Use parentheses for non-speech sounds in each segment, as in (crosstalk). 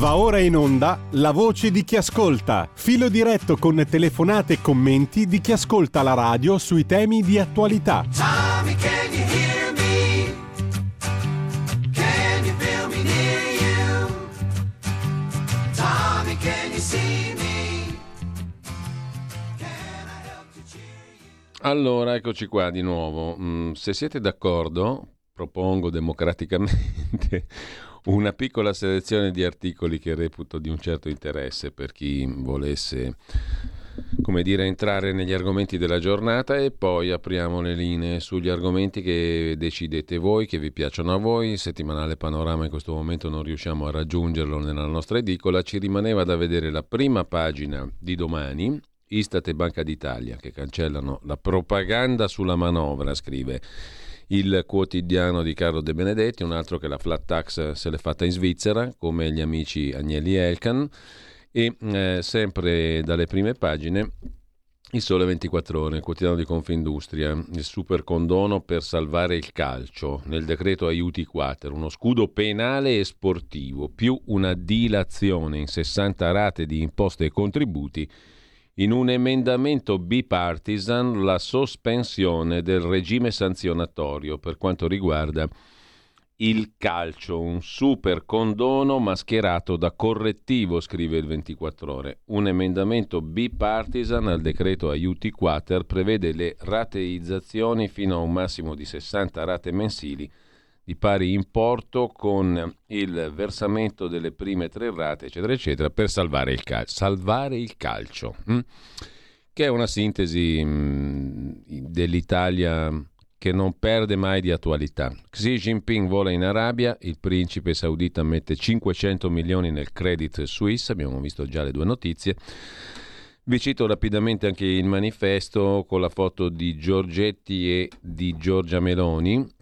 Va ora in onda la voce di chi ascolta, filo diretto con telefonate e commenti di chi ascolta la radio sui temi di attualità. Tommy, can you hear me? Can you feel me near you? Tommy, can you see me? Can I help to cheer you? Allora, eccoci qua di nuovo. Mm, se siete d'accordo, propongo democraticamente una piccola selezione di articoli che reputo di un certo interesse per chi volesse, come dire, entrare negli argomenti della giornata e poi apriamo le linee sugli argomenti che decidete voi, che vi piacciono a voi. Il settimanale Panorama in questo momento non riusciamo a raggiungerlo nella nostra edicola, ci rimaneva da vedere la prima pagina di domani. Istat e Banca d'Italia che cancellano la propaganda sulla manovra, scrive il quotidiano di Carlo De Benedetti, un altro che la flat tax se l'è fatta in Svizzera, come gli amici Agnelli Elkan, e eh, sempre dalle prime pagine il Sole 24 Ore, il quotidiano di Confindustria, il super condono per salvare il calcio. Nel decreto aiuti quater, uno scudo penale e sportivo, più una dilazione in 60 rate di imposte e contributi in un emendamento bipartisan la sospensione del regime sanzionatorio per quanto riguarda il calcio, un super condono mascherato da correttivo, scrive il 24 ore. Un emendamento bipartisan al decreto aiuti quater prevede le rateizzazioni fino a un massimo di 60 rate mensili di pari importo con il versamento delle prime tre rate, eccetera, eccetera, per salvare il calcio. Salvare il calcio, hm? che è una sintesi mh, dell'Italia che non perde mai di attualità. Xi Jinping vola in Arabia, il principe saudita mette 500 milioni nel Credit Suisse, abbiamo visto già le due notizie. Vi cito rapidamente anche il manifesto con la foto di Giorgetti e di Giorgia Meloni,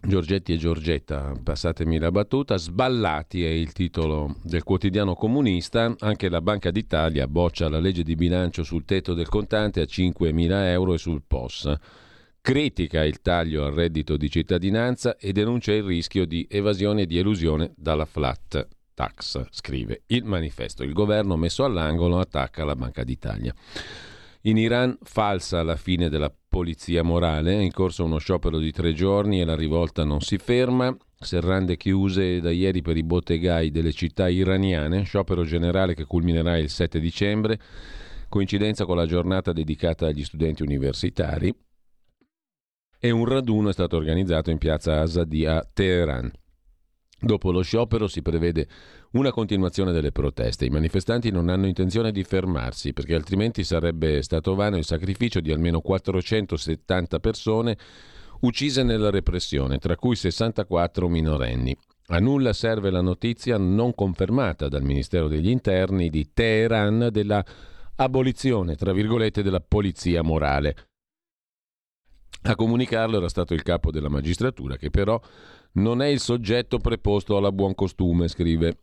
Giorgetti e Giorgetta, passatemi la battuta, sballati è il titolo del quotidiano comunista, anche la Banca d'Italia boccia la legge di bilancio sul tetto del contante a 5.000 euro e sul POS, critica il taglio al reddito di cittadinanza e denuncia il rischio di evasione e di elusione dalla flat tax, scrive il manifesto. Il governo messo all'angolo attacca la Banca d'Italia. In Iran falsa la fine della polizia morale, è in corso uno sciopero di tre giorni e la rivolta non si ferma. Serrande chiuse da ieri per i bottegai delle città iraniane, sciopero generale che culminerà il 7 dicembre, coincidenza con la giornata dedicata agli studenti universitari. E un raduno è stato organizzato in piazza Azadi a Teheran. Dopo lo sciopero si prevede una continuazione delle proteste. I manifestanti non hanno intenzione di fermarsi perché altrimenti sarebbe stato vano il sacrificio di almeno 470 persone uccise nella repressione, tra cui 64 minorenni. A nulla serve la notizia non confermata dal Ministero degli Interni di Teheran della abolizione, tra virgolette, della polizia morale. A comunicarlo era stato il capo della magistratura, che però non è il soggetto preposto alla buon costume, scrive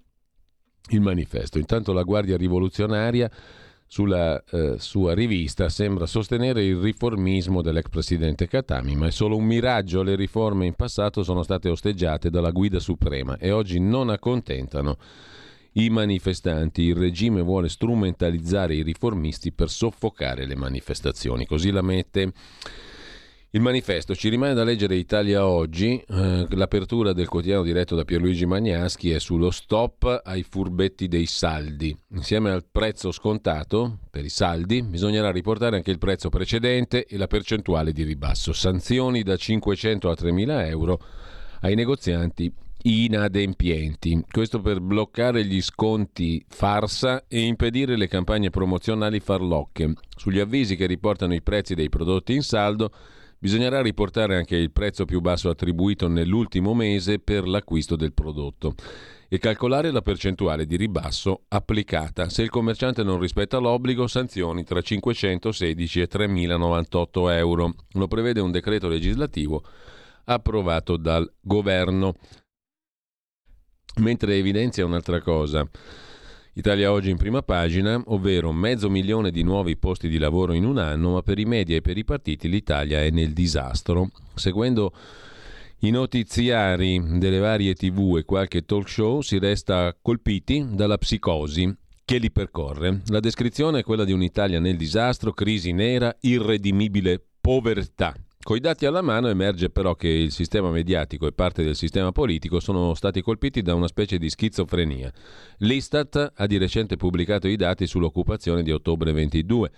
il manifesto. Intanto la Guardia Rivoluzionaria sulla eh, sua rivista sembra sostenere il riformismo dell'ex presidente Katami, ma è solo un miraggio. Le riforme in passato sono state osteggiate dalla guida suprema e oggi non accontentano i manifestanti. Il regime vuole strumentalizzare i riformisti per soffocare le manifestazioni. Così la mette il manifesto ci rimane da leggere Italia Oggi, eh, l'apertura del quotidiano diretto da Pierluigi Magnaschi è sullo stop ai furbetti dei saldi. Insieme al prezzo scontato per i saldi bisognerà riportare anche il prezzo precedente e la percentuale di ribasso. Sanzioni da 500 a 3.000 euro ai negozianti inadempienti. Questo per bloccare gli sconti farsa e impedire le campagne promozionali farlocche. Sugli avvisi che riportano i prezzi dei prodotti in saldo Bisognerà riportare anche il prezzo più basso attribuito nell'ultimo mese per l'acquisto del prodotto e calcolare la percentuale di ribasso applicata. Se il commerciante non rispetta l'obbligo, sanzioni tra 516 e 3.098 euro. Lo prevede un decreto legislativo approvato dal governo. Mentre evidenzia un'altra cosa. Italia Oggi in prima pagina, ovvero mezzo milione di nuovi posti di lavoro in un anno, ma per i media e per i partiti l'Italia è nel disastro. Seguendo I notiziari delle varie tv e qualche talk show si resta colpiti dalla psicosi che li percorre. La descrizione è quella di un'Italia nel disastro, crisi nera, irredimibile povertà. Coi dati alla mano emerge però che il sistema mediatico e parte del sistema politico sono stati colpiti da una specie di schizofrenia. L'Istat ha di recente pubblicato i dati sull'occupazione di ottobre 22.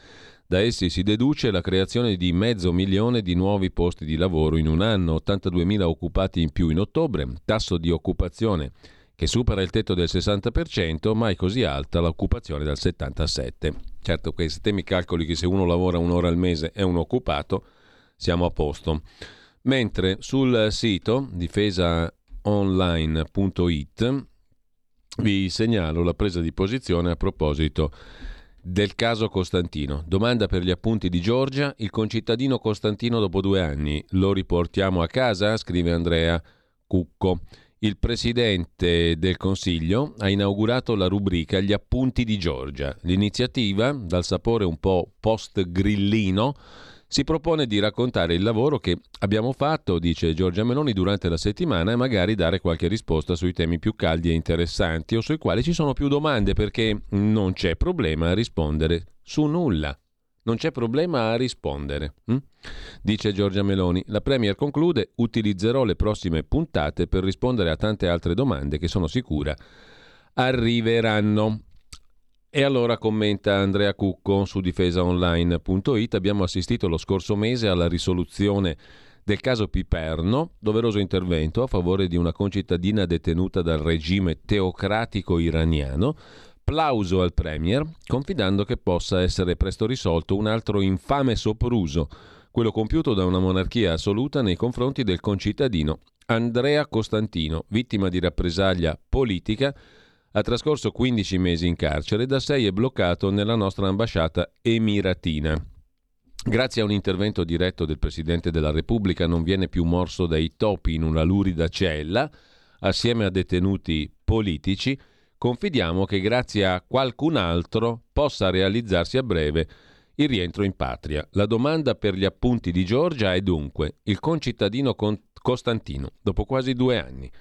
Da essi si deduce la creazione di mezzo milione di nuovi posti di lavoro in un anno, 82.000 occupati in più in ottobre, tasso di occupazione che supera il tetto del 60%, mai così alta l'occupazione dal 77%. Certo, questi temi calcoli che se uno lavora un'ora al mese è un occupato, siamo a posto. Mentre sul sito difesaonline.it vi segnalo la presa di posizione a proposito del caso Costantino. Domanda per gli appunti di Giorgia. Il concittadino Costantino dopo due anni lo riportiamo a casa? Scrive Andrea Cucco. Il Presidente del Consiglio ha inaugurato la rubrica Gli appunti di Giorgia. L'iniziativa, dal sapore un po' post-grillino, si propone di raccontare il lavoro che abbiamo fatto, dice Giorgia Meloni, durante la settimana e magari dare qualche risposta sui temi più caldi e interessanti o sui quali ci sono più domande perché non c'è problema a rispondere su nulla. Non c'è problema a rispondere. Hm? Dice Giorgia Meloni. La Premier conclude: utilizzerò le prossime puntate per rispondere a tante altre domande che sono sicura arriveranno. E allora commenta Andrea Cucco su difesaonline.it abbiamo assistito lo scorso mese alla risoluzione del caso Piperno, doveroso intervento a favore di una concittadina detenuta dal regime teocratico iraniano, plauso al Premier, confidando che possa essere presto risolto un altro infame sopruso, quello compiuto da una monarchia assoluta nei confronti del concittadino Andrea Costantino, vittima di rappresaglia politica ha trascorso 15 mesi in carcere e da 6 è bloccato nella nostra ambasciata emiratina. Grazie a un intervento diretto del Presidente della Repubblica non viene più morso dai topi in una lurida cella, assieme a detenuti politici, confidiamo che grazie a qualcun altro possa realizzarsi a breve il rientro in patria. La domanda per gli appunti di Giorgia è dunque il concittadino Costantino, dopo quasi due anni,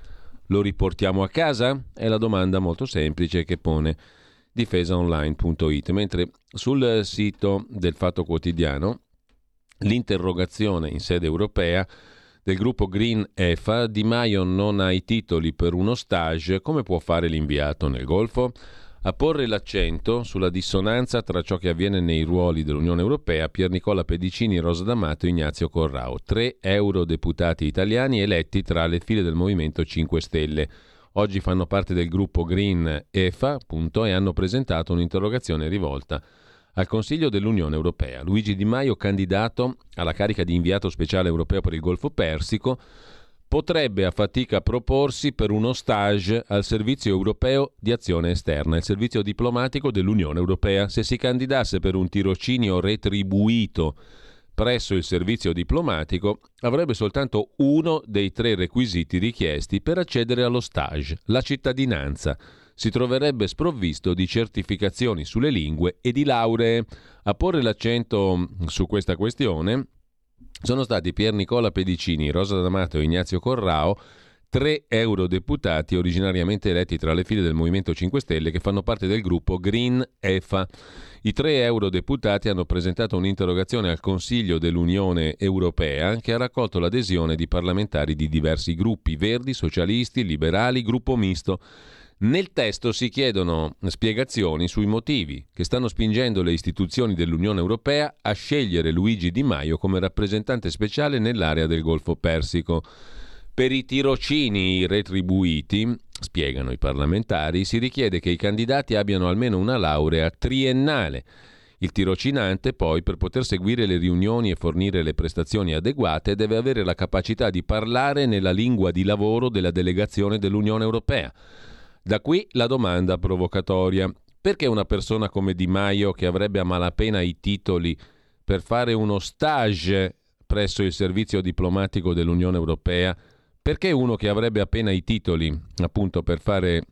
lo riportiamo a casa? È la domanda molto semplice che pone difesaonline.it, mentre sul sito del Fatto Quotidiano l'interrogazione in sede europea del gruppo Green EFA, Di Maio non ha i titoli per uno stage, come può fare l'inviato nel Golfo? A porre l'accento sulla dissonanza tra ciò che avviene nei ruoli dell'Unione Europea, Pier Nicola Pedicini, Rosa D'Amato e Ignazio Corrao, tre eurodeputati italiani eletti tra le file del Movimento 5 Stelle. Oggi fanno parte del gruppo Green EFA appunto, e hanno presentato un'interrogazione rivolta al Consiglio dell'Unione Europea. Luigi Di Maio, candidato alla carica di inviato speciale europeo per il Golfo Persico, potrebbe a fatica proporsi per uno stage al Servizio europeo di azione esterna, il servizio diplomatico dell'Unione Europea. Se si candidasse per un tirocinio retribuito presso il servizio diplomatico, avrebbe soltanto uno dei tre requisiti richiesti per accedere allo stage, la cittadinanza. Si troverebbe sprovvisto di certificazioni sulle lingue e di lauree. A porre l'accento su questa questione sono stati Pier Nicola Pedicini, Rosa D'Amato e Ignazio Corrao, tre eurodeputati originariamente eletti tra le file del Movimento 5 Stelle che fanno parte del gruppo Green EFA. I tre eurodeputati hanno presentato un'interrogazione al Consiglio dell'Unione Europea che ha raccolto l'adesione di parlamentari di diversi gruppi, verdi, socialisti, liberali, gruppo misto. Nel testo si chiedono spiegazioni sui motivi che stanno spingendo le istituzioni dell'Unione Europea a scegliere Luigi Di Maio come rappresentante speciale nell'area del Golfo Persico. Per i tirocini retribuiti, spiegano i parlamentari, si richiede che i candidati abbiano almeno una laurea triennale. Il tirocinante poi, per poter seguire le riunioni e fornire le prestazioni adeguate, deve avere la capacità di parlare nella lingua di lavoro della delegazione dell'Unione Europea. Da qui la domanda provocatoria. Perché una persona come Di Maio, che avrebbe a malapena i titoli per fare uno stage presso il servizio diplomatico dell'Unione Europea, perché uno che avrebbe appena i titoli, appunto, per fare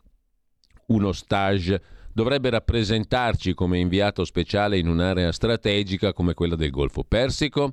uno stage, dovrebbe rappresentarci come inviato speciale in un'area strategica come quella del Golfo Persico?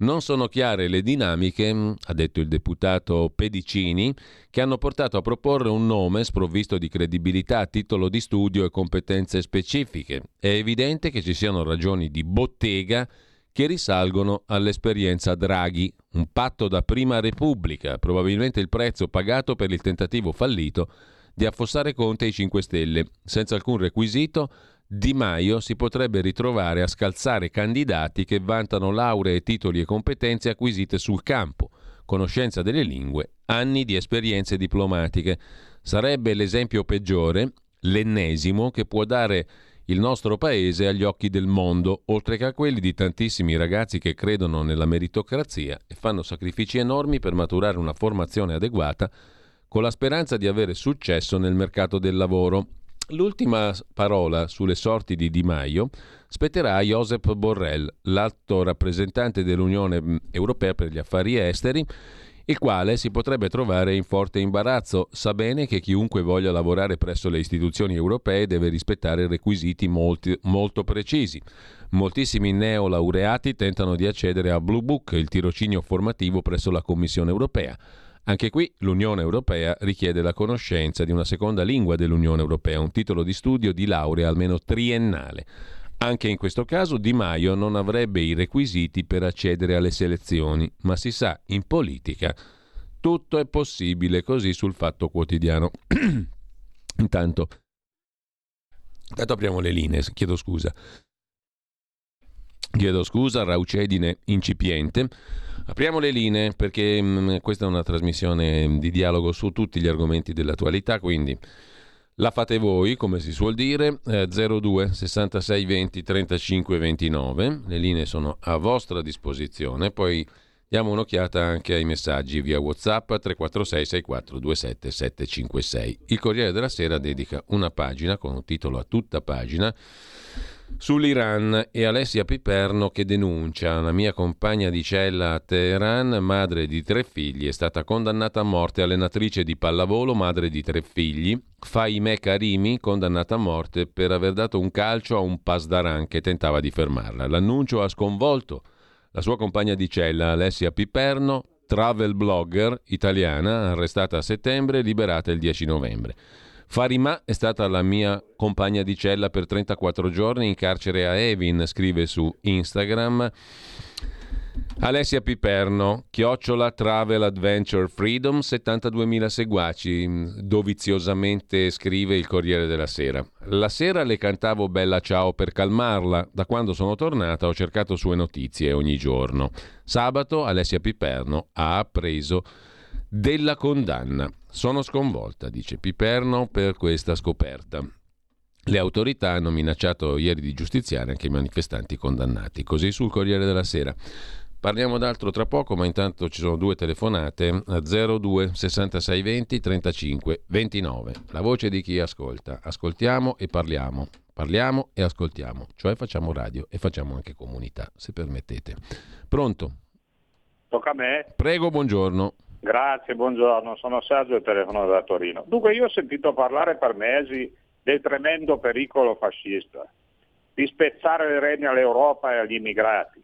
Non sono chiare le dinamiche, ha detto il deputato Pedicini, che hanno portato a proporre un nome sprovvisto di credibilità, titolo di studio e competenze specifiche. È evidente che ci siano ragioni di bottega che risalgono all'esperienza Draghi, un patto da prima Repubblica, probabilmente il prezzo pagato per il tentativo fallito di affossare Conte ai 5 Stelle. Senza alcun requisito, Di Maio si potrebbe ritrovare a scalzare candidati che vantano lauree, titoli e competenze acquisite sul campo, conoscenza delle lingue, anni di esperienze diplomatiche. Sarebbe l'esempio peggiore, l'ennesimo, che può dare il nostro paese agli occhi del mondo, oltre che a quelli di tantissimi ragazzi che credono nella meritocrazia e fanno sacrifici enormi per maturare una formazione adeguata con la speranza di avere successo nel mercato del lavoro. L'ultima parola sulle sorti di Di Maio spetterà a Josep Borrell, l'alto rappresentante dell'Unione Europea per gli affari esteri, il quale si potrebbe trovare in forte imbarazzo. Sa bene che chiunque voglia lavorare presso le istituzioni europee deve rispettare requisiti molti, molto precisi. Moltissimi neolaureati tentano di accedere a Blue Book, il tirocinio formativo presso la Commissione europea. Anche qui l'Unione Europea richiede la conoscenza di una seconda lingua dell'Unione Europea, un titolo di studio di laurea almeno triennale. Anche in questo caso Di Maio non avrebbe i requisiti per accedere alle selezioni, ma si sa, in politica tutto è possibile, così sul fatto quotidiano. (clears throat) intanto, intanto apriamo le linee, chiedo scusa. Chiedo scusa, raucedine incipiente. Apriamo le linee perché mh, questa è una trasmissione di dialogo su tutti gli argomenti dell'attualità, quindi la fate voi, come si suol dire, eh, 02 66 20 35 29. Le linee sono a vostra disposizione. Poi diamo un'occhiata anche ai messaggi via WhatsApp 346 64 27 756. Il Corriere della Sera dedica una pagina con un titolo a tutta pagina sull'Iran e Alessia Piperno che denuncia la mia compagna di cella a Teheran, madre di tre figli, è stata condannata a morte, allenatrice di pallavolo, madre di tre figli, Faime Karimi, condannata a morte per aver dato un calcio a un pasdaran che tentava di fermarla. L'annuncio ha sconvolto la sua compagna di cella Alessia Piperno, travel blogger italiana, arrestata a settembre e liberata il 10 novembre. Farima è stata la mia compagna di cella per 34 giorni in carcere a Evin, scrive su Instagram. Alessia Piperno, chiocciola Travel Adventure Freedom, 72.000 seguaci, doviziosamente scrive il Corriere della Sera. La sera le cantavo Bella Ciao per calmarla, da quando sono tornata ho cercato sue notizie ogni giorno. Sabato Alessia Piperno ha appreso della condanna. Sono sconvolta, dice Piperno, per questa scoperta. Le autorità hanno minacciato ieri di giustiziare anche i manifestanti condannati. Così sul Corriere della Sera. Parliamo d'altro tra poco, ma intanto ci sono due telefonate a 02 66 20 35 29. La voce di chi ascolta. Ascoltiamo e parliamo. Parliamo e ascoltiamo, cioè facciamo radio e facciamo anche comunità, se permettete. Pronto? Tocca a me. Prego, buongiorno. Grazie, buongiorno, sono Sergio e telefono da Torino. Dunque io ho sentito parlare per mesi del tremendo pericolo fascista, di spezzare le reni all'Europa e agli immigrati.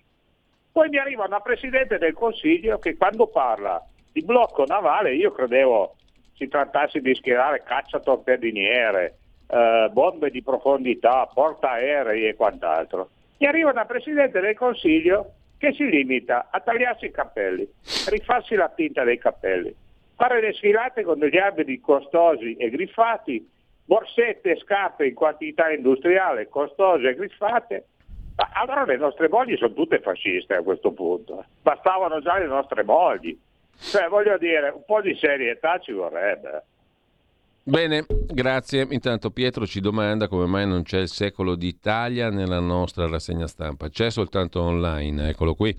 Poi mi arriva una Presidente del Consiglio che quando parla di blocco navale io credevo si trattasse di schierare cacciatorpediniere, eh, bombe di profondità, portaerei e quant'altro. Mi arriva una Presidente del Consiglio che si limita a tagliarsi i capelli, rifarsi la tinta dei capelli, fare le sfilate con degli alberi costosi e griffati, borsette e scarpe in quantità industriale costose e griffate. Ma allora le nostre mogli sono tutte fasciste a questo punto. Bastavano già le nostre mogli. Cioè, voglio dire, un po' di serietà ci vorrebbe. Bene, grazie. Intanto Pietro ci domanda come mai non c'è il secolo d'Italia nella nostra rassegna stampa. C'è soltanto online, eccolo qui.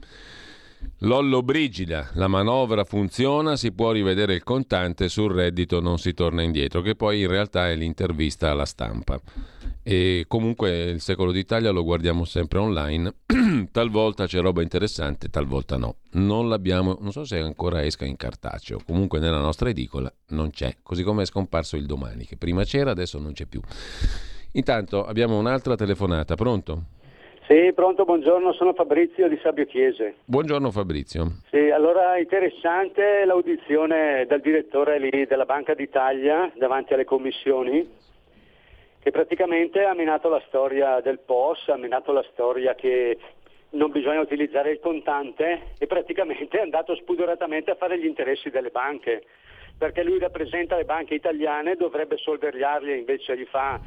Lollo Brigida, la manovra funziona, si può rivedere il contante, sul reddito non si torna indietro, che poi in realtà è l'intervista alla stampa. E comunque il secolo d'Italia lo guardiamo sempre online, (clears throat) talvolta c'è roba interessante, talvolta no. Non l'abbiamo, non so se ancora esca in cartaceo, comunque nella nostra edicola non c'è, così come è scomparso il domani, che prima c'era, adesso non c'è più. Intanto abbiamo un'altra telefonata, pronto? Sì, pronto, buongiorno, sono Fabrizio di Sabio Chiese. Buongiorno Fabrizio. Sì, allora interessante l'audizione del direttore lì della Banca d'Italia davanti alle commissioni, che praticamente ha minato la storia del POS, ha minato la storia che non bisogna utilizzare il contante e praticamente è andato spudoratamente a fare gli interessi delle banche, perché lui rappresenta le banche italiane, dovrebbe sorvegliarle, invece li fa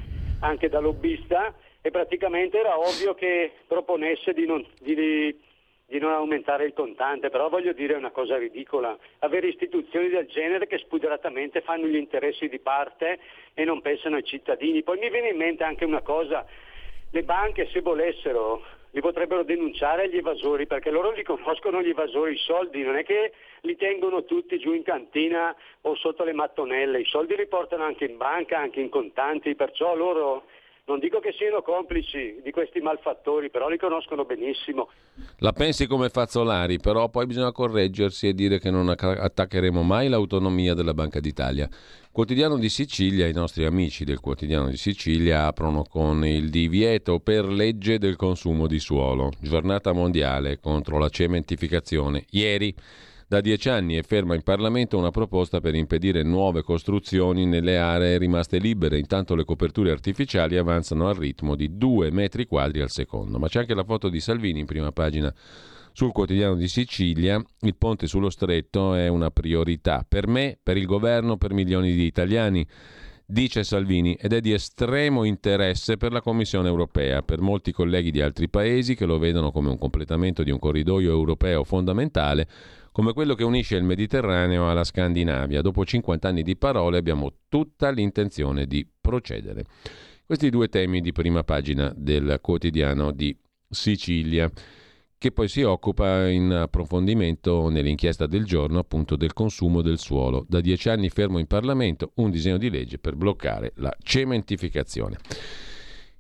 anche da lobbista e praticamente era ovvio che proponesse di non, di, di non aumentare il contante, però voglio dire una cosa ridicola, avere istituzioni del genere che spudoratamente fanno gli interessi di parte e non pensano ai cittadini. Poi mi viene in mente anche una cosa, le banche se volessero li potrebbero denunciare gli evasori perché loro li conoscono gli evasori, i soldi non è che li tengono tutti giù in cantina o sotto le mattonelle, i soldi li portano anche in banca, anche in contanti, perciò loro non dico che siano complici di questi malfattori, però li conoscono benissimo. La pensi come Fazzolari, però poi bisogna correggersi e dire che non attaccheremo mai l'autonomia della Banca d'Italia. Quotidiano di Sicilia, i nostri amici del Quotidiano di Sicilia aprono con il divieto per legge del consumo di suolo, giornata mondiale contro la cementificazione. Ieri da dieci anni è ferma in Parlamento una proposta per impedire nuove costruzioni nelle aree rimaste libere, intanto le coperture artificiali avanzano al ritmo di due metri quadri al secondo. Ma c'è anche la foto di Salvini in prima pagina sul quotidiano di Sicilia. Il ponte sullo stretto è una priorità per me, per il governo, per milioni di italiani dice Salvini, ed è di estremo interesse per la Commissione europea, per molti colleghi di altri paesi che lo vedono come un completamento di un corridoio europeo fondamentale come quello che unisce il Mediterraneo alla Scandinavia. Dopo 50 anni di parole abbiamo tutta l'intenzione di procedere. Questi due temi di prima pagina del quotidiano di Sicilia che poi si occupa in approfondimento nell'inchiesta del giorno appunto del consumo del suolo. Da dieci anni fermo in Parlamento un disegno di legge per bloccare la cementificazione.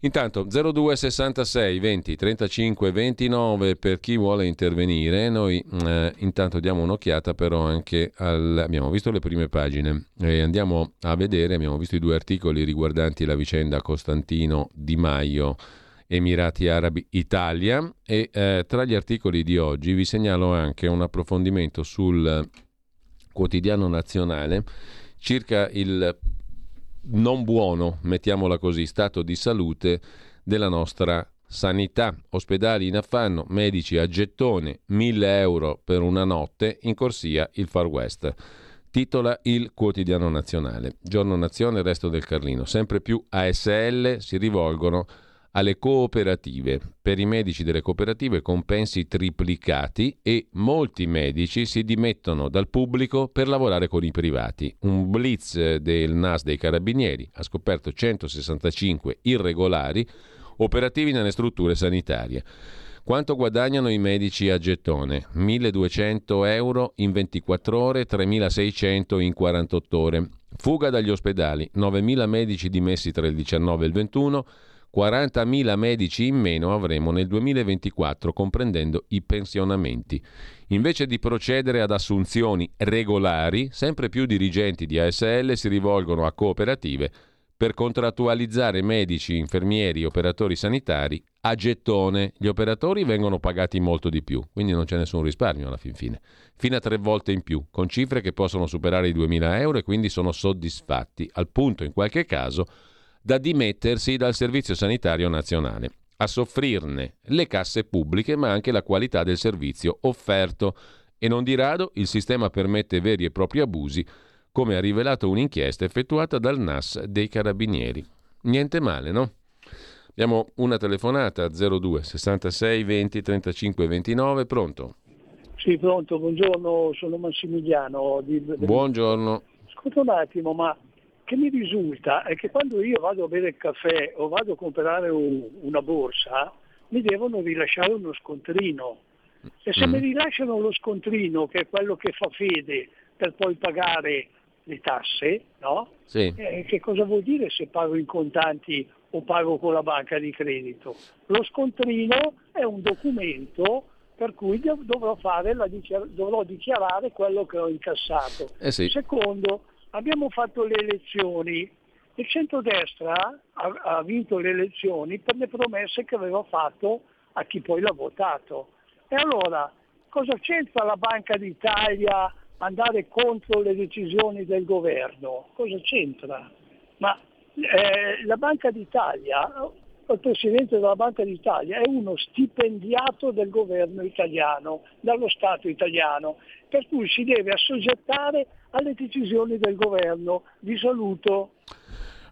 Intanto 02 66 20 35 29 per chi vuole intervenire, noi eh, intanto diamo un'occhiata però anche al... abbiamo visto le prime pagine e andiamo a vedere, abbiamo visto i due articoli riguardanti la vicenda Costantino Di Maio, Emirati Arabi Italia e eh, tra gli articoli di oggi vi segnalo anche un approfondimento sul quotidiano nazionale circa il non buono, mettiamola così, stato di salute della nostra sanità. Ospedali in affanno, medici a gettone, 1000 euro per una notte in corsia il Far West. Titola il quotidiano nazionale. Giorno Nazione, resto del Carlino. Sempre più ASL si rivolgono alle cooperative. Per i medici delle cooperative compensi triplicati e molti medici si dimettono dal pubblico per lavorare con i privati. Un blitz del NAS dei carabinieri ha scoperto 165 irregolari operativi nelle strutture sanitarie. Quanto guadagnano i medici a gettone? 1200 euro in 24 ore, 3600 in 48 ore. Fuga dagli ospedali, 9000 medici dimessi tra il 19 e il 21, 40.000 medici in meno avremo nel 2024, comprendendo i pensionamenti. Invece di procedere ad assunzioni regolari, sempre più dirigenti di ASL si rivolgono a cooperative per contrattualizzare medici, infermieri, operatori sanitari a gettone. Gli operatori vengono pagati molto di più, quindi non c'è nessun risparmio alla fin fine. Fino a tre volte in più, con cifre che possono superare i 2.000 euro e quindi sono soddisfatti, al punto in qualche caso da dimettersi dal Servizio Sanitario Nazionale. A soffrirne le casse pubbliche, ma anche la qualità del servizio offerto. E non di rado il sistema permette veri e propri abusi, come ha rivelato un'inchiesta effettuata dal NAS dei Carabinieri. Niente male, no? Abbiamo una telefonata 02 66 20 35 29, pronto? Sì, pronto, buongiorno, sono Massimiliano. Di... Buongiorno. Ascolta un attimo, ma che mi risulta è che quando io vado a bere il caffè o vado a comprare un, una borsa, mi devono rilasciare uno scontrino. E se mm. mi rilasciano lo scontrino, che è quello che fa fede per poi pagare le tasse, no? Sì. Eh, che cosa vuol dire se pago in contanti o pago con la banca di credito? Lo scontrino è un documento per cui dovrò, dichiar- dovrò dichiarare quello che ho incassato. Eh sì. Secondo, abbiamo fatto le elezioni, il centrodestra ha, ha vinto le elezioni per le promesse che aveva fatto a chi poi l'ha votato. E allora cosa c'entra la Banca d'Italia andare contro le decisioni del governo? Cosa c'entra? Ma eh, la Banca d'Italia, il Presidente della Banca d'Italia è uno stipendiato del governo italiano, dallo Stato italiano, per cui si deve assoggettare alle decisioni del governo. Vi saluto.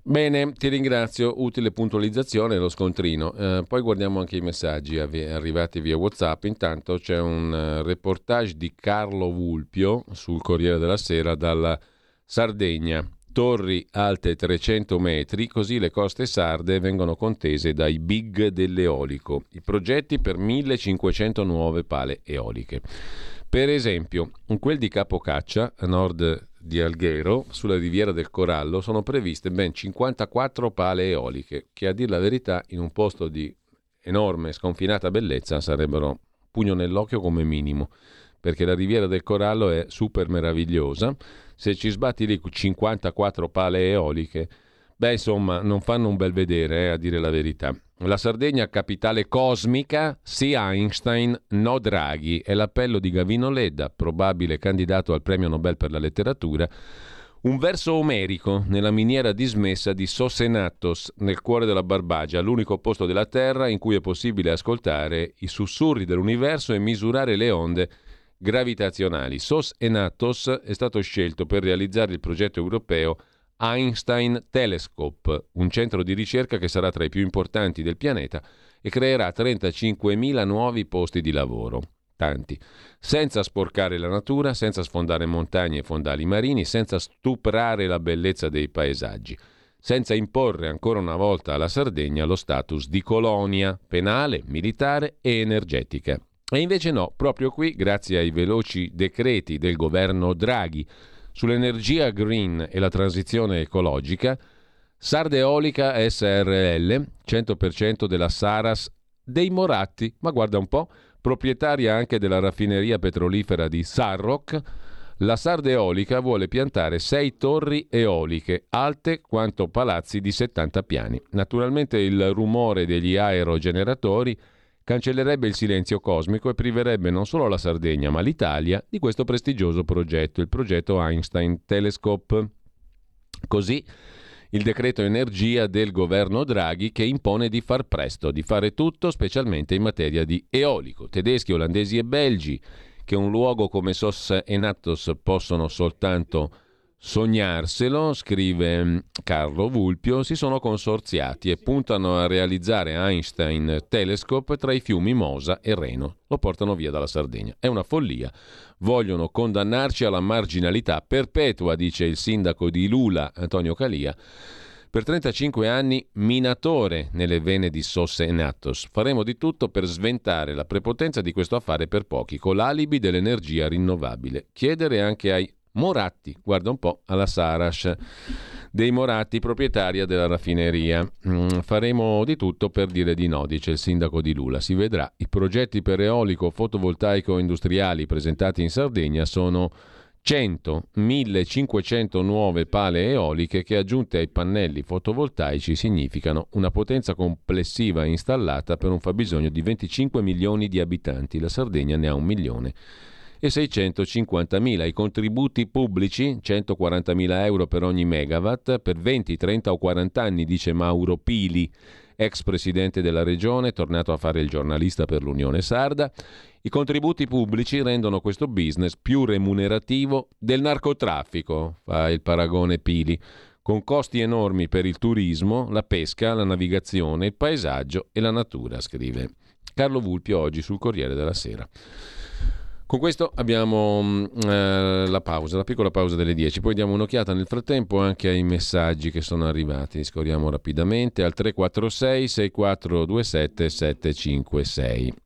Bene, ti ringrazio, utile puntualizzazione lo scontrino. Eh, poi guardiamo anche i messaggi arrivati via WhatsApp. Intanto c'è un eh, reportage di Carlo Vulpio sul Corriere della Sera dalla Sardegna. Torri alte 300 metri, così le coste sarde vengono contese dai big dell'eolico. I progetti per 1500 nuove pale eoliche. Per esempio, in quel di Capocaccia, a nord di Alghero, sulla riviera del Corallo, sono previste ben 54 pale eoliche, che a dir la verità in un posto di enorme, sconfinata bellezza sarebbero pugno nell'occhio come minimo, perché la riviera del Corallo è super meravigliosa. Se ci sbatti lì 54 pale eoliche, beh insomma non fanno un bel vedere, eh, a dire la verità. La Sardegna capitale cosmica, sì Einstein, no Draghi, è l'appello di Gavino Ledda, probabile candidato al premio Nobel per la letteratura, un verso omerico nella miniera dismessa di Sosenatos, nel cuore della Barbagia, l'unico posto della Terra in cui è possibile ascoltare i sussurri dell'universo e misurare le onde gravitazionali. Sos Enatos è stato scelto per realizzare il progetto europeo Einstein Telescope, un centro di ricerca che sarà tra i più importanti del pianeta e creerà 35.000 nuovi posti di lavoro. Tanti. Senza sporcare la natura, senza sfondare montagne e fondali marini, senza stuprare la bellezza dei paesaggi, senza imporre ancora una volta alla Sardegna lo status di colonia penale, militare e energetica. E invece no, proprio qui, grazie ai veloci decreti del governo Draghi, sull'energia green e la transizione ecologica, Sarde Eolica SRL, 100% della Saras dei Moratti, ma guarda un po', proprietaria anche della raffineria petrolifera di Sarroc, la Sarde Eolica vuole piantare sei torri eoliche, alte quanto palazzi di 70 piani. Naturalmente il rumore degli aerogeneratori cancellerebbe il silenzio cosmico e priverebbe non solo la Sardegna, ma l'Italia di questo prestigioso progetto, il progetto Einstein Telescope. Così il decreto energia del governo Draghi che impone di far presto, di fare tutto, specialmente in materia di eolico. Tedeschi, olandesi e belgi, che un luogo come Sos e Natos possono soltanto sognarselo, scrive mm, Carlo Vulpio, si sono consorziati e puntano a realizzare Einstein Telescope tra i fiumi Mosa e Reno. Lo portano via dalla Sardegna. È una follia. Vogliono condannarci alla marginalità perpetua, dice il sindaco di Lula, Antonio Calia. Per 35 anni minatore nelle vene di Sosse e Natos. Faremo di tutto per sventare la prepotenza di questo affare per pochi, con l'alibi dell'energia rinnovabile. Chiedere anche ai Moratti, guarda un po' alla Sarash dei Moratti, proprietaria della raffineria. Mm, faremo di tutto per dire di no, dice il sindaco di Lula. Si vedrà. I progetti per eolico fotovoltaico industriali presentati in Sardegna sono 100, 1500 nuove pale eoliche che aggiunte ai pannelli fotovoltaici significano una potenza complessiva installata per un fabbisogno di 25 milioni di abitanti. La Sardegna ne ha un milione e 650.000. I contributi pubblici, 140.000 euro per ogni megawatt, per 20, 30 o 40 anni, dice Mauro Pili, ex presidente della regione, tornato a fare il giornalista per l'Unione Sarda. I contributi pubblici rendono questo business più remunerativo del narcotraffico, fa il paragone Pili, con costi enormi per il turismo, la pesca, la navigazione, il paesaggio e la natura, scrive Carlo Vulpio oggi sul Corriere della Sera. Con questo abbiamo mm, eh, la pausa, la piccola pausa delle 10, poi diamo un'occhiata nel frattempo anche ai messaggi che sono arrivati, scorriamo rapidamente al 346 6427 756.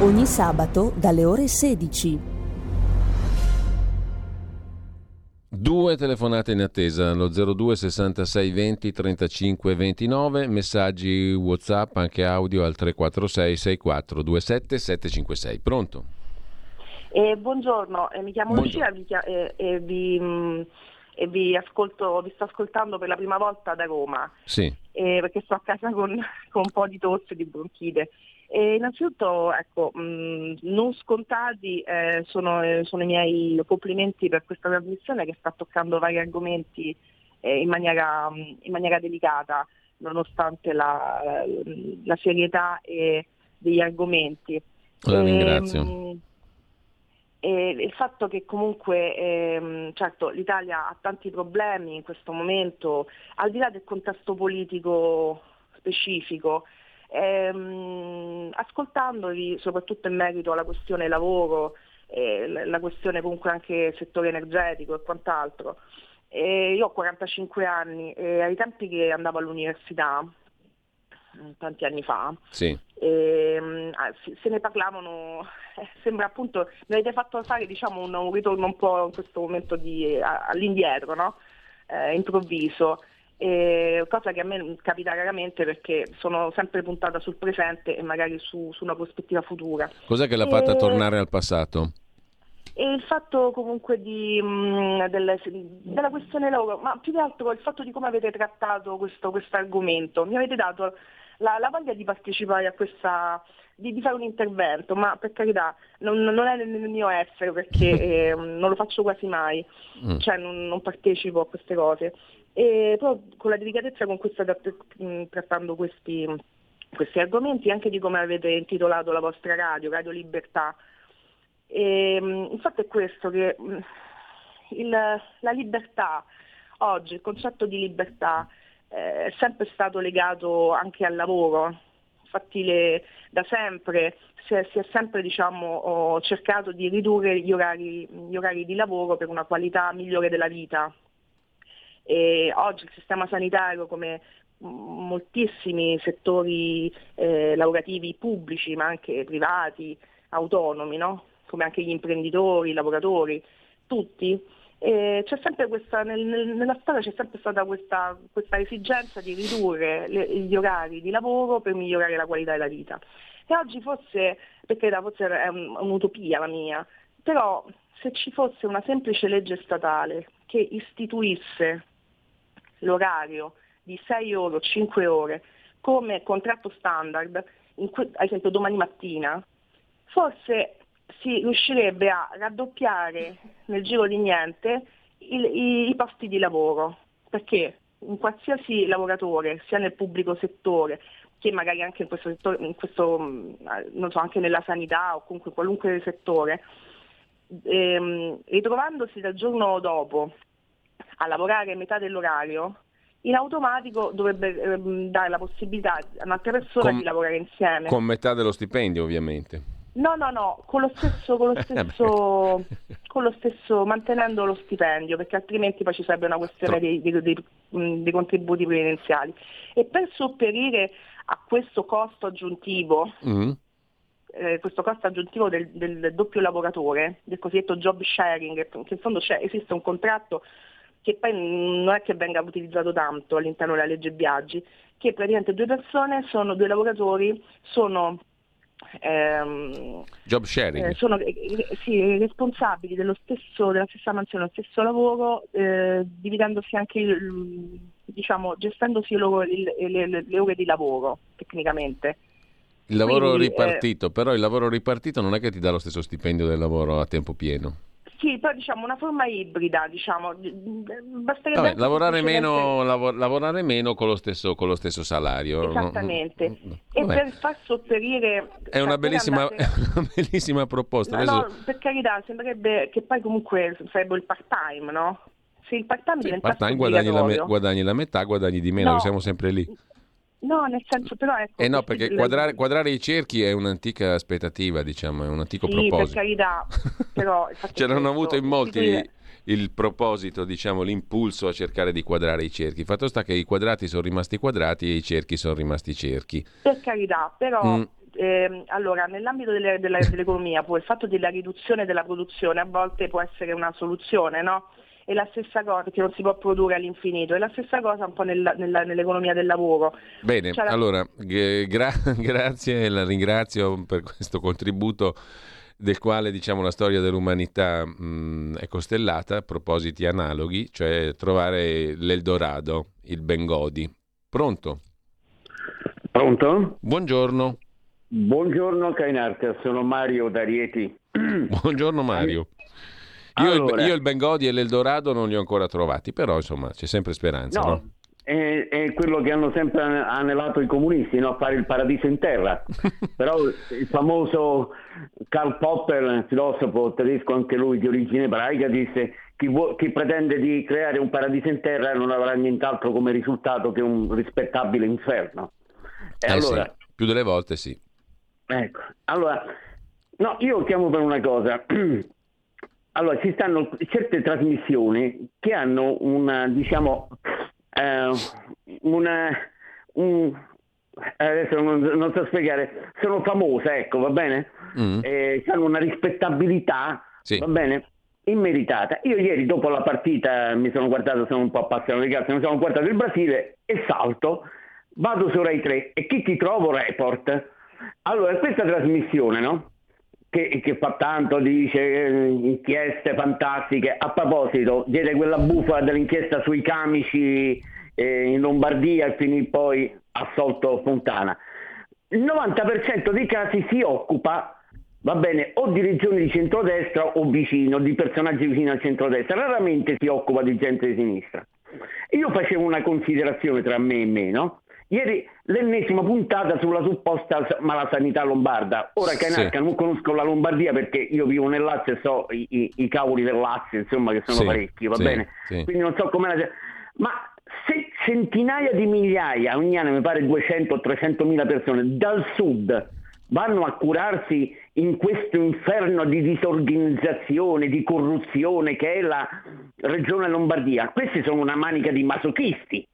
Ogni sabato dalle ore 16. Due telefonate in attesa, lo 02 66 20 35 29, messaggi WhatsApp anche audio al 346 64 27 756. Pronto? Eh, buongiorno, eh, mi chiamo Buongiorno. Lucia vi chia- eh, e vi, mh, e vi ascolto, vi sto ascoltando per la prima volta da Roma, Sì. eh, perché sto a casa con, (laughs) con un po' di tosse e di bronchite. E innanzitutto, ecco, mh, non scontati eh, sono, eh, sono i miei complimenti per questa trasmissione che sta toccando vari argomenti eh, in, maniera, mh, in maniera delicata, nonostante la, la serietà e degli argomenti. La ringrazio. Ehm, e il fatto che comunque ehm, certo l'Italia ha tanti problemi in questo momento, al di là del contesto politico specifico, ehm, ascoltandovi soprattutto in merito alla questione lavoro, eh, la- questione comunque anche settore energetico e quant'altro, eh, io ho 45 anni e ai tempi che andavo all'università, mm, tanti anni fa, Sì. Ehm, ah, si- se ne parlavano, (laughs) sembra appunto, mi avete fatto fare diciamo, un, un ritorno un po' in questo momento di, all'indietro, no? Eh, improvviso, Eh, cosa che a me capita raramente perché sono sempre puntata sul presente e magari su, su una prospettiva futura. Cos'è che l'ha fatta Eh, tornare al passato? E il fatto comunque di, mh, del- della questione lavoro, ma più che altro il fatto di come avete trattato questo argomento, mi avete dato la, la voglia di partecipare a questa, di, di fare un intervento, ma per carità non, non è nel, nel mio essere perché (laughs) eh, non lo faccio quasi mai, Mm. cioè non, non partecipo a queste cose. E però con la delicatezza con cui state mh, trattando questi, questi argomenti, anche di come avete intitolato la vostra radio, Radio Libertà, e, mh, il fatto è questo, che mh, il- la libertà, oggi il concetto di libertà eh, è sempre stato legato anche al lavoro, infatti le- da sempre si è, si è sempre diciamo, cercato di ridurre gli orari, gli orari di lavoro per una qualità migliore della vita. E oggi il sistema sanitario, come moltissimi settori eh, lavorativi pubblici, ma anche privati, autonomi, no? come anche gli imprenditori, i lavoratori, tutti, eh, questa, nel- nel- nella storia c'è sempre stata questa, questa esigenza di ridurre le- gli orari di lavoro per migliorare la qualità della vita. E oggi forse, perché forse è un- un'utopia la mia, però se ci fosse una semplice legge statale che istituisse l'orario di 6 ore o 5 ore come contratto standard, cui- ad esempio domani mattina, forse si riuscirebbe a raddoppiare nel giro di niente il- i, i posti di lavoro, perché un qualsiasi lavoratore, sia nel pubblico settore, che magari anche in questo settore, in questo, mh, non so, anche nella sanità o comunque qualunque settore, ehm, ritrovandosi dal giorno dopo a lavorare a metà dell'orario, in automatico dovrebbe ehm, dare la possibilità a un'altra persona Con- di lavorare insieme. Con metà dello stipendio, ovviamente. No, no, no, con lo stesso, con lo (laughs) stesso, con lo stesso mantenendo lo stipendio, perché altrimenti poi ci sarebbe una questione dei, dei- dei- dei contributi previdenziali. E per sopperire a questo costo aggiuntivo, Mm. eh, questo costo aggiuntivo del, del doppio lavoratore, del cosiddetto job sharing, che in fondo c'è- esiste un contratto che poi non è che venga utilizzato tanto all'interno della legge Biaggi, che praticamente due persone sono, due lavoratori sono ehm, Job sharing. eh, sono eh, sì, responsabili dello stesso, della stessa mansione, dello stesso lavoro, eh, dividendosi anche, il- diciamo, gestendosi loro- il- le, le- le ore di lavoro tecnicamente. Il lavoro quindi, eh, ripartito, però il lavoro ripartito non è che ti dà lo stesso stipendio del lavoro a tempo pieno. Sì, poi diciamo una forma ibrida, diciamo, basterebbe Vabbè, lavorare, meno, lavo- lavorare meno con lo stesso, con lo stesso salario. no? Esattamente. E Vabbè. per far sopperire... È una cioè, bellissima, (laughs) è una bellissima proposta. No, Adesso- no, per carità, sembrerebbe che poi comunque sarebbe il part time, no? se il part-time Sì, diventasse part-time guadagni la, me- guadagni la metà, guadagni di meno, No. siamo sempre lì. No, nel senso però ecco... Eh no, perché quadrare, quadrare i cerchi è un'antica aspettativa, diciamo, è un antico Sì, per proposito. carità, però... (laughs) il fatto è C'erano questo, avuto in molti sostituire- il proposito, diciamo, l'impulso a cercare di quadrare i cerchi. Fatto sta che i quadrati sono rimasti quadrati e i cerchi sono rimasti cerchi. Per carità, però Mm. ehm, allora, nell'ambito delle- della- (laughs) dell'economia poi il fatto della riduzione della produzione a volte può essere una soluzione, no? E la stessa cosa, perché non si può produrre all'infinito, è la stessa cosa un po' nella- nella- nell'economia del lavoro. Bene, Cioè, la- allora, gra- (laughs) grazie, la ringrazio per questo contributo del quale diciamo la storia dell'umanità mh, è costellata, propositi analoghi, cioè trovare l'Eldorado, il Bengodi. Pronto? Pronto? Buongiorno. Buongiorno Kainarca, sono Mario D'Arieti. (clears throat) Buongiorno Mario. Io, Allora. il, io il Bengodi e l'Eldorado non li ho ancora trovati, però insomma c'è sempre speranza. No, no? è, è quello che hanno sempre anelato i comunisti, no? fare il paradiso in terra. (laughs) Però il famoso Karl Popper, filosofo tedesco anche lui di origine ebraica, disse chi, vuo- chi pretende di creare un paradiso in terra non avrà nient'altro come risultato che un rispettabile inferno. Eh allora, sì, più delle volte sì. Ecco, allora, no, io chiamo per una cosa. (clears throat) Allora, ci stanno certe trasmissioni che hanno una, diciamo, eh, una, un, adesso non, non so spiegare, sono famose, ecco, va bene? Mm. Eh, hanno una rispettabilità, Sì. va bene? Immeritata. Io ieri dopo la partita mi sono guardato, sono un po' appassionato di calcio, mi sono guardato il Brasile e salto, vado su Rai 3 e chi ti trovo? Report. Allora, questa trasmissione, no? Che, che fa tanto, dice eh, inchieste fantastiche. A proposito, diede quella bufala dell'inchiesta sui camici eh, in Lombardia e finì poi assolto Fontana. Il 90% dei casi si occupa, va bene, o di regioni di centrodestra o vicino, di personaggi vicini al centrodestra, raramente si occupa di gente di sinistra. Io facevo una considerazione tra me e me, no? Ieri l'ennesima puntata sulla supposta malasanità lombarda. Ora Sì. Canarca non conosco la Lombardia perché io vivo nel Lazio e so i, i- i cavoli del Lazio, insomma, che sono Sì, parecchi, va sì, bene? sì. Quindi non so come la... Ma se centinaia di migliaia, ogni anno mi pare 200 o 300 mila persone dal sud vanno a curarsi in questo inferno di disorganizzazione, di corruzione che è la regione Lombardia, questi sono una manica di masochisti.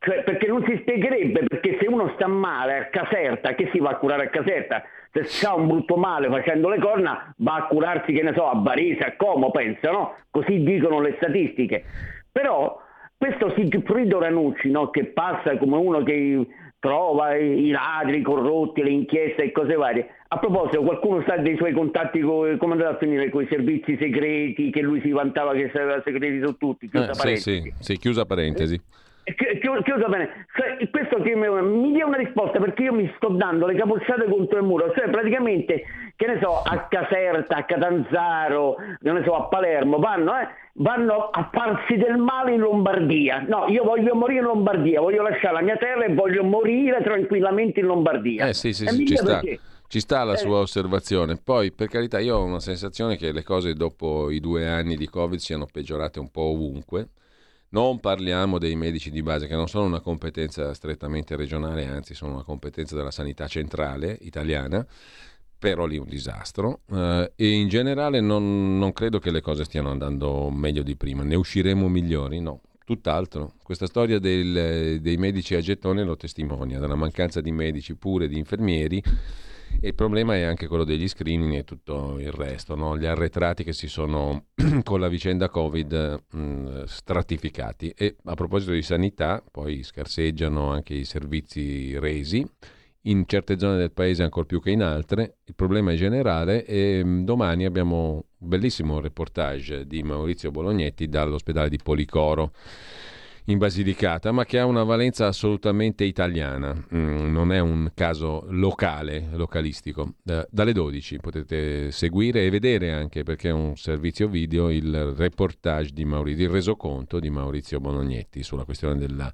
Cioè, perché non si spiegherebbe perché se uno sta male a Caserta, che si va a curare a Caserta? Se ha un brutto male facendo le corna, va a curarsi, che ne so, a Varese, a Como, pensa, no? Così dicono le statistiche. Però questo Sigfrido Ranucci, no? che passa come uno che trova i ladri, i corrotti, le inchieste e cose varie. A proposito, qualcuno sa dei suoi contatti, co- come è andato a finire con i servizi segreti, che lui si vantava che sapeva segreti su tutti, chiusa Eh, sì, parentesi. sì, sì, chiusa parentesi. Chi- chi- Chiusa bene, cioè, questo che mi, mi dia una risposta perché io mi sto dando le capocciate contro il muro, cioè praticamente, che ne so, a Caserta, a Catanzaro, che ne so, a Palermo, vanno, eh, vanno a farsi del male in Lombardia. No, io voglio morire in Lombardia, voglio lasciare la mia terra e voglio morire tranquillamente in Lombardia. Eh sì, sì, sì, ci sta. Ci sta la Eh. sua osservazione. Poi, per carità, io ho una sensazione che le cose dopo i due anni di Covid siano peggiorate un po' ovunque. Non parliamo dei medici di base, che non sono una competenza strettamente regionale, anzi sono una competenza della sanità centrale italiana, però lì è un disastro. Eh, e in generale non, non credo che le cose stiano andando meglio di prima. Ne usciremo migliori? No, tutt'altro. Questa storia del- dei medici a gettone lo testimonia, della mancanza di medici pure di infermieri. E il problema è anche quello degli screening e tutto il resto, no? gli arretrati che si sono (clears throat) con la vicenda Covid mh, stratificati. E a proposito di sanità, poi scarseggiano anche i servizi resi, in certe zone del paese ancora più che in altre. Il problema è generale e domani abbiamo un bellissimo reportage di Maurizio Bolognetti dall'ospedale di Policoro in Basilicata, ma che ha una valenza assolutamente italiana, Mm, non è un caso locale, localistico. Da- dalle 12 potete seguire e vedere anche, perché è un servizio video, il reportage di Maurizio, il resoconto di Maurizio Bolognetti sulla questione della-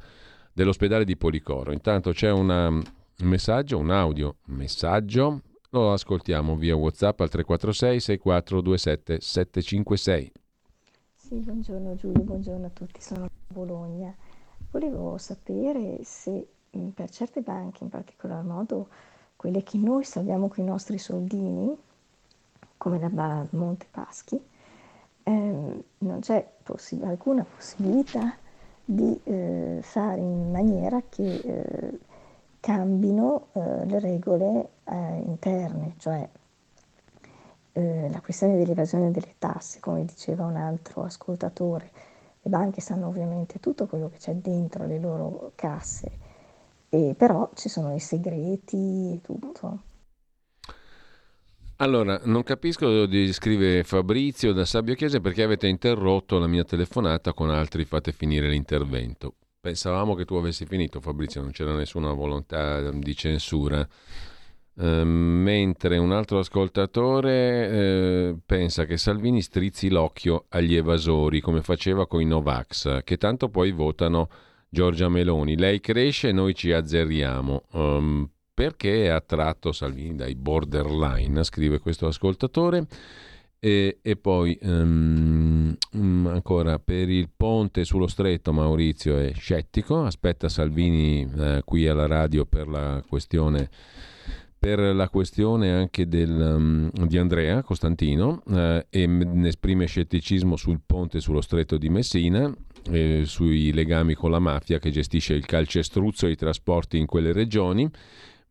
dell'ospedale di Policoro. Intanto c'è una- un messaggio, un audio messaggio, lo ascoltiamo via WhatsApp al 346 6427 756. Sì, buongiorno Giulio, buongiorno a tutti, sono a Bologna. Volevo sapere se mm, per certe banche, in particolar modo quelle che noi salviamo con i nostri soldini, come la Monte Paschi, ehm, non c'è possi- alcuna possibilità di eh, fare in maniera che eh, cambino eh, le regole eh, interne, cioè eh, la questione dell'evasione delle tasse, come diceva un altro ascoltatore. Le banche sanno ovviamente tutto quello che c'è dentro le loro casse, e però ci sono i segreti e tutto. Allora, non capisco, scrive Fabrizio da Sabbio Chiesa, perché avete interrotto la mia telefonata con altri fate finire l'intervento. Pensavamo che tu avessi finito, Fabrizio, non c'era nessuna volontà di censura. Uh, mentre un altro ascoltatore uh, pensa che Salvini strizzi l'occhio agli evasori come faceva con i Novax, che tanto poi votano Giorgia Meloni. Lei cresce e noi ci azzerriamo. Um, perché è attratto Salvini dai borderline, scrive questo ascoltatore. E, e poi um, ancora per il ponte sullo stretto Maurizio è scettico, aspetta Salvini eh, qui alla radio per la questione per la questione anche del, um, di Andrea Costantino eh, e m- esprime scetticismo sul ponte sullo stretto di Messina, eh, sui legami con la mafia che gestisce il calcestruzzo e i trasporti in quelle regioni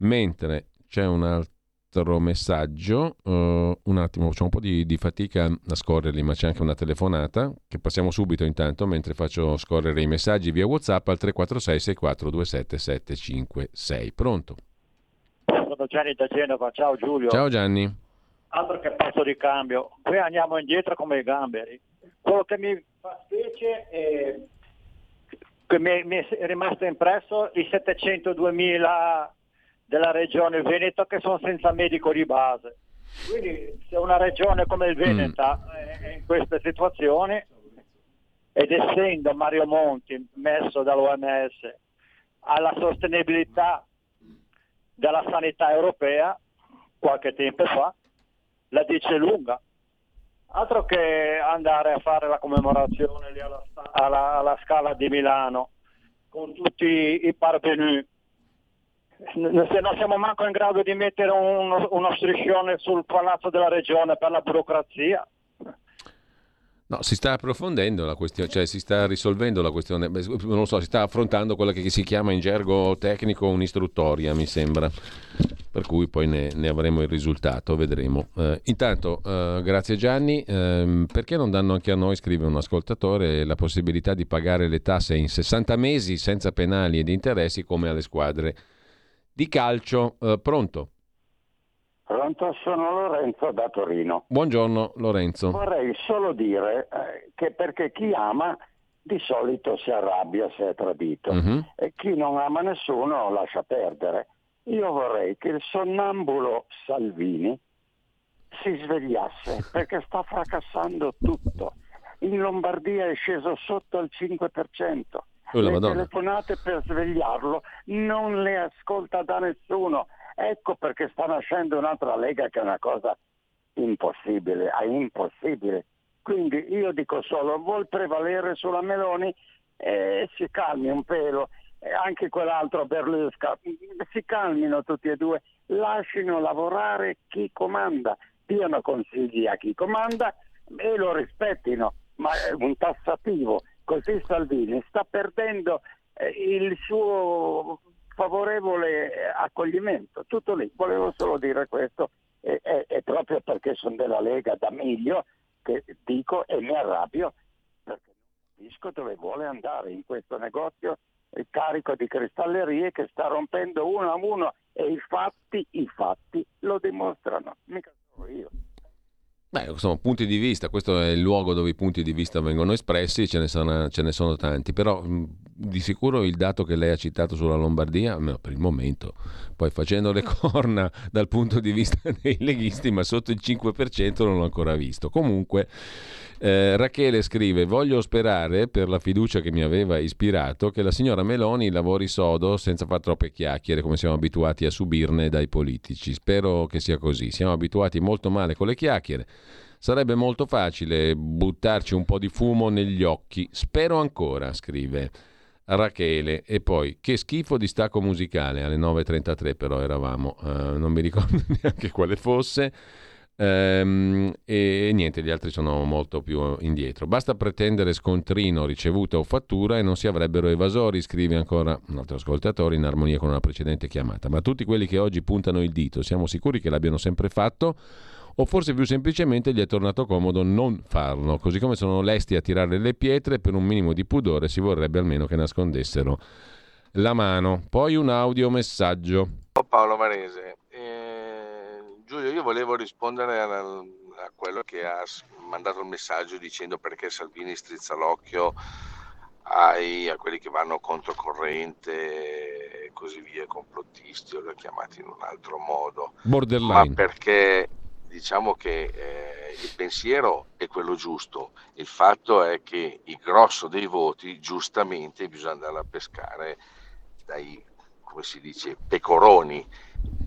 Mentre c'è un altro messaggio, uh, un attimo, c'è un po' di, di, fatica a scorrerli, ma c'è anche una telefonata che passiamo subito intanto mentre faccio scorrere i messaggi via WhatsApp al 346 6427 756. Pronto? Sono Gianni da Genova, ciao Giulio. Ciao Gianni. Altro che passo di cambio, qui andiamo indietro come i gamberi. Quello che mi fa specie è che mi, mi è rimasto impresso i 702.000 della regione Veneto che sono senza medico di base. Quindi se una regione come il Veneto mm. è in queste situazioni ed essendo Mario Monti messo dall'OMS alla sostenibilità della sanità europea qualche tempo fa, la dice lunga. Altro che andare a fare la commemorazione lì alla, alla, alla scala di Milano con tutti i parvenu se non siamo manco in grado di mettere uno, uno striscione sul palazzo della regione per la burocrazia. No, si sta approfondendo la questione, cioè si sta risolvendo la questione, non so, si sta affrontando quella che si chiama in gergo tecnico un'istruttoria, mi sembra, per cui poi ne, ne avremo il risultato, vedremo. Eh, intanto, eh, grazie Gianni, eh, perché non danno anche a noi, scrive un ascoltatore, la possibilità di pagare le tasse in 60 mesi senza penali ed interessi come alle squadre di calcio. Eh, pronto? Pronto, sono Lorenzo da Torino. Buongiorno Lorenzo. Vorrei solo dire eh, che perché chi ama di solito si arrabbia se è tradito uh-huh. e chi non ama nessuno lascia perdere. Io vorrei che il sonnambulo Salvini si svegliasse (laughs) perché sta fracassando tutto. In Lombardia è sceso sotto il 5%. Oh, le Madonna. telefonate per svegliarlo non le ascolta da nessuno. Ecco perché sta nascendo un'altra lega che è una cosa impossibile, è impossibile. Quindi io dico solo, vuol prevalere sulla Meloni? Eh, si calmi un pelo, eh, anche quell'altro Berlusca, si calmino tutti e due, lasciano lavorare chi comanda, diano consigli a chi comanda e lo rispettino, ma è un tassativo così Salvini sta perdendo eh, il suo favorevole accoglimento. Tutto lì, volevo solo dire questo e, e, e proprio perché sono della Lega da Miglio che dico e mi arrabbio perché non capisco dove vuole andare in questo negozio carico di cristallerie che sta rompendo uno a uno e i fatti, i fatti lo dimostrano, mica sono io. Beh, sono punti di vista, questo è il luogo dove i punti di vista vengono espressi, ce ne sono, ce ne sono tanti, però di sicuro il dato che lei ha citato sulla Lombardia, almeno per il momento, poi facendo le corna dal punto di vista (laughs) dei leghisti, ma sotto il 5% non l'ho ancora visto. Comunque, eh, Rachele scrive, voglio sperare per la fiducia che mi aveva ispirato che la signora Meloni lavori sodo senza far troppe chiacchiere come siamo abituati a subirne dai politici. Spero che sia così, siamo abituati molto male con le chiacchiere. Sarebbe molto facile buttarci un po' di fumo negli occhi. Spero ancora, scrive Rachele. E poi, che schifo di stacco musicale. Alle 9.33 però eravamo, uh, non mi ricordo (laughs) neanche quale fosse. Ehm, e niente, gli altri sono molto più indietro. Basta pretendere scontrino, ricevuta o fattura e non si avrebbero evasori, scrive ancora un altro ascoltatore in armonia con una precedente chiamata. Ma tutti quelli che oggi puntano il dito, siamo sicuri che l'abbiano sempre fatto? O forse più semplicemente gli è tornato comodo non farlo, così come sono lesti a tirare le pietre, per un minimo di pudore si vorrebbe almeno che nascondessero la mano. Poi un audiomessaggio. Paolo Varese, Giulio, io volevo rispondere a, a quello che ha mandato il messaggio dicendo perché Salvini strizza l'occhio ai, a quelli che vanno controcorrente e così via, complottisti o li ho chiamati in un altro modo. Borderline. Ma perché diciamo che eh, il pensiero è quello giusto, il fatto è che il grosso dei voti giustamente bisogna andare a pescare dai, come si dice, pecoroni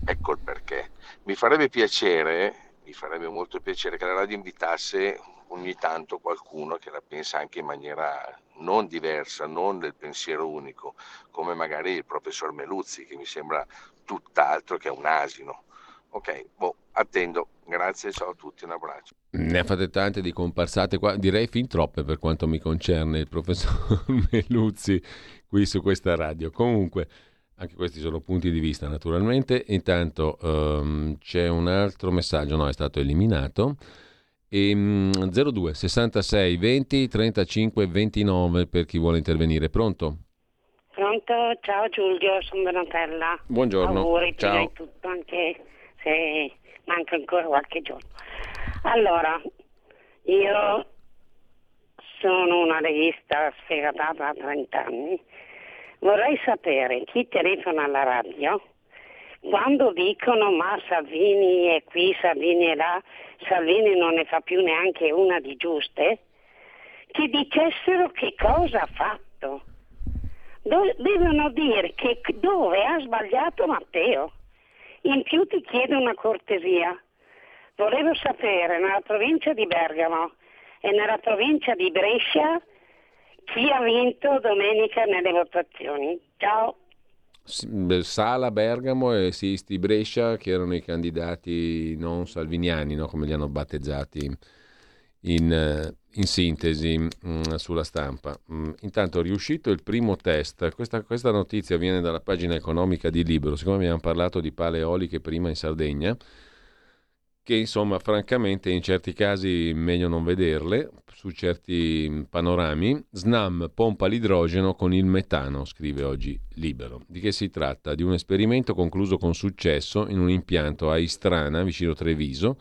Ecco il perché. Mi farebbe piacere, mi farebbe molto piacere che la radio invitasse ogni tanto qualcuno che la pensa anche in maniera non diversa, non del pensiero unico, come magari il professor Meluzzi, che mi sembra tutt'altro che un asino. Ok, boh, attendo. Grazie, ciao a tutti, un abbraccio. Ne ha fatte tante di comparsate qua, direi fin troppe per quanto mi concerne il professor (laughs) Meluzzi qui su questa radio. Comunque, anche questi sono punti di vista naturalmente. Intanto um, c'è un altro messaggio, no, è stato eliminato. E, um, 02 66 20 35 29 per chi vuole intervenire. Pronto? Pronto, ciao Giulio, sono Donatella. Buongiorno. Auguri, ciao. tutto, anche se manca ancora qualche giorno. Allora, io sono una leghista sfegatata da 30 anni Vorrei sapere chi telefona alla radio quando dicono ma Salvini è qui, Salvini è là, Salvini non ne fa più neanche una di giuste, che dicessero che cosa ha fatto. Do- devono dire che dove ha sbagliato Matteo. In più ti chiedo una cortesia. Volevo sapere nella provincia di Bergamo e nella provincia di Brescia chi ha vinto domenica nelle votazioni. Ciao. Sala, Bergamo e Sisti Brescia che erano i candidati non salviniani, no? come li hanno battezzati in, in sintesi mh, mm, sulla stampa. Mh, mm, intanto è riuscito il primo test, questa, questa, notizia viene dalla pagina economica di Libero, siccome abbiamo parlato di pale eoliche prima in Sardegna, che insomma francamente in certi casi meglio non vederle, su certi panorami. Snam pompa l'idrogeno con il metano, scrive oggi Libero. Di che si tratta? Di un esperimento concluso con successo in un impianto a Istrana, vicino Treviso,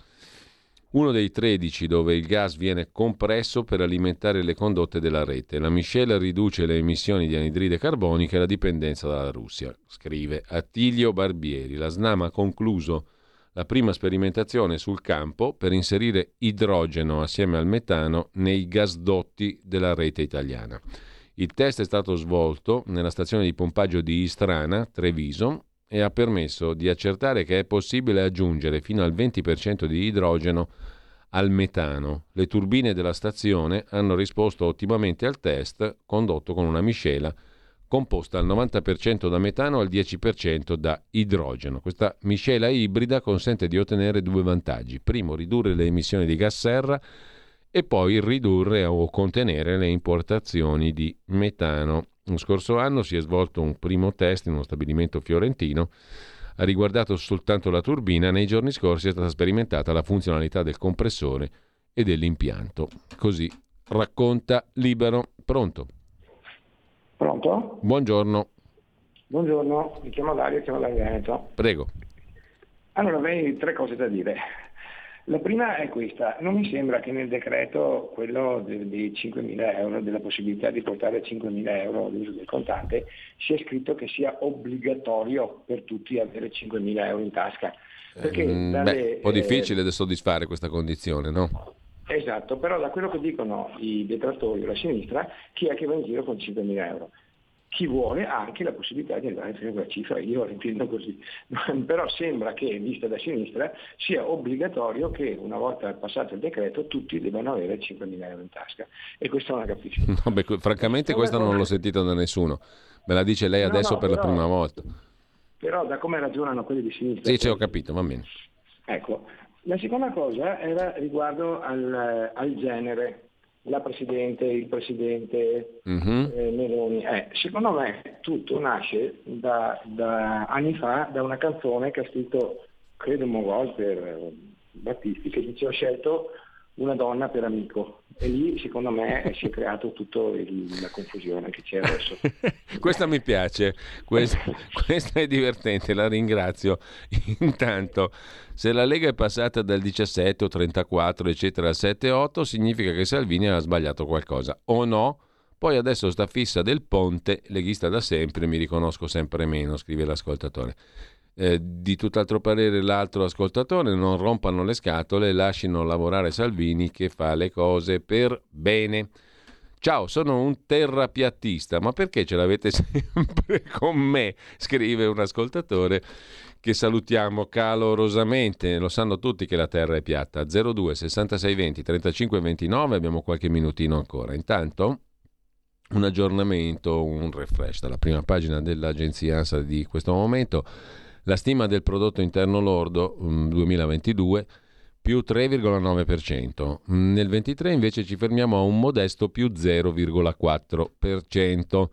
uno dei 13 dove il gas viene compresso per alimentare le condotte della rete. La miscela riduce le emissioni di anidride carbonica e la dipendenza dalla Russia, scrive Attilio Barbieri. La SNAM ha concluso la prima sperimentazione sul campo per inserire idrogeno assieme al metano nei gasdotti della rete italiana. Il test è stato svolto nella stazione di pompaggio di Istrana, Treviso, e ha permesso di accertare che è possibile aggiungere fino al 20% di idrogeno al metano. Le turbine della stazione hanno risposto ottimamente al test condotto con una miscela composta al 90% da metano e al 10% da idrogeno. Questa miscela ibrida consente di ottenere due vantaggi. Primo, ridurre le emissioni di gas serra e poi ridurre o contenere le importazioni di metano. Lo scorso anno si è svolto un primo test in uno stabilimento fiorentino. Ha riguardato soltanto la turbina, nei giorni scorsi è stata sperimentata la funzionalità del compressore e dell'impianto. Così racconta Libero. Pronto? Pronto? Buongiorno. Buongiorno, mi chiamo Dario, chiamo dal Veneto. Prego. Allora, avrei tre cose da dire. La prima è questa, non mi sembra che nel decreto quello dei 5.000 euro, della possibilità di portare 5.000 euro all'uso del contante, sia scritto che sia obbligatorio per tutti avere 5.000 euro in tasca. Perché mm, dalle, beh, un po' difficile eh, da soddisfare questa condizione, no? Esatto, però da quello che dicono i detrattori della sinistra, chi è che va in giro con 5.000 euro? chi vuole ha anche la possibilità di andare fino a quella cifra, io la intendo così, (laughs) però sembra che, vista da sinistra, sia obbligatorio che una volta passato il decreto tutti debbano avere 5.000 euro in tasca e questo non la capisco. (laughs) No, beh, francamente questo non l'ho sentito da nessuno, me la dice lei adesso no, per però, la prima volta. Però da come ragionano quelli di sinistra... Sì, ci ho capito, va bene. Ecco, la seconda cosa era riguardo al, al genere la Presidente, il Presidente uh-huh. eh, Meloni. Eh, secondo me tutto nasce da, da, anni fa da una canzone che ha scritto, credo, Mogol per eh, Battisti, che dice ho scelto una donna per amico e lì secondo me si è creato tutta la confusione che c'è adesso. (laughs) questa mi piace, questa, (laughs) questa, è divertente, la ringrazio. (laughs) Intanto, se la Lega è passata dal 17 o 34 eccetera al 7-8 significa che Salvini ha sbagliato qualcosa o no? Poi adesso sta fissa del ponte, leghista da sempre, mi riconosco sempre meno, scrive l'ascoltatore. Eh, di tutt'altro parere l'altro ascoltatore, non rompano le scatole, lasciano lavorare Salvini che fa le cose per bene. Ciao, sono un terrapiattista, ma perché ce l'avete (laughs) sempre con me? Scrive un ascoltatore che salutiamo calorosamente. Lo sanno tutti che la Terra è piatta. 02 66 20 35 29, abbiamo qualche minutino ancora. Intanto un aggiornamento, un refresh dalla prima pagina dell'agenzia ANSA di questo momento. La stima del prodotto interno lordo 2022 mm, più 3,9%. Mm, nel 23 invece ci fermiamo a un modesto più 0,4%.